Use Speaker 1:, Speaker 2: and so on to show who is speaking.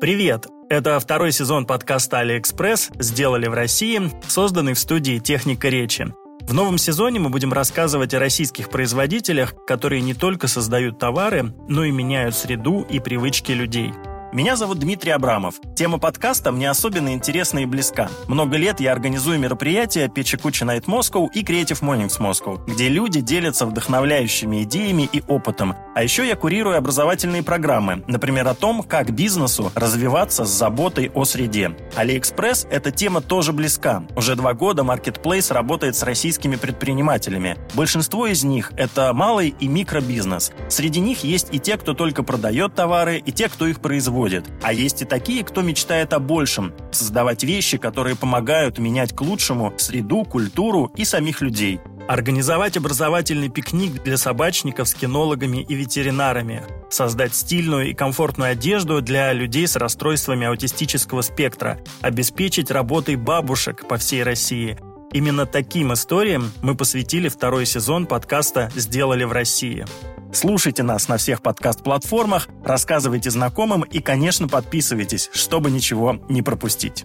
Speaker 1: Привет! Это второй сезон подкаста «AliExpress» «Сделали в России», созданный в студии «Техника речи». В новом сезоне мы будем рассказывать о российских производителях, которые не только создают товары, но и меняют среду и привычки людей – меня зовут Дмитрий Абрамов. Тема подкаста мне особенно интересна и близка. Много лет я организую мероприятия PechaKucha Night Moscow и Creative Mornings Moscow, где люди делятся вдохновляющими идеями и опытом. А еще я курирую образовательные программы, например, о том, как бизнесу развиваться с заботой о среде. Алиэкспресс – эта тема тоже близка. Уже два года маркетплейс работает с российскими предпринимателями. Большинство из них – это малый и микробизнес. Среди них есть и те, кто только продает товары, и те, кто их производит производит. А есть и такие, кто мечтает о большем – создавать вещи, которые помогают менять к лучшему среду, культуру и самих людей. Организовать образовательный пикник для собачников с кинологами и ветеринарами. Создать стильную и комфортную одежду для людей с расстройствами аутистического спектра. Обеспечить работой бабушек по всей России – Именно таким историям мы посвятили второй сезон подкаста «Сделали в России». Слушайте нас на всех подкаст-платформах, рассказывайте знакомым и, конечно, подписывайтесь, чтобы ничего не пропустить.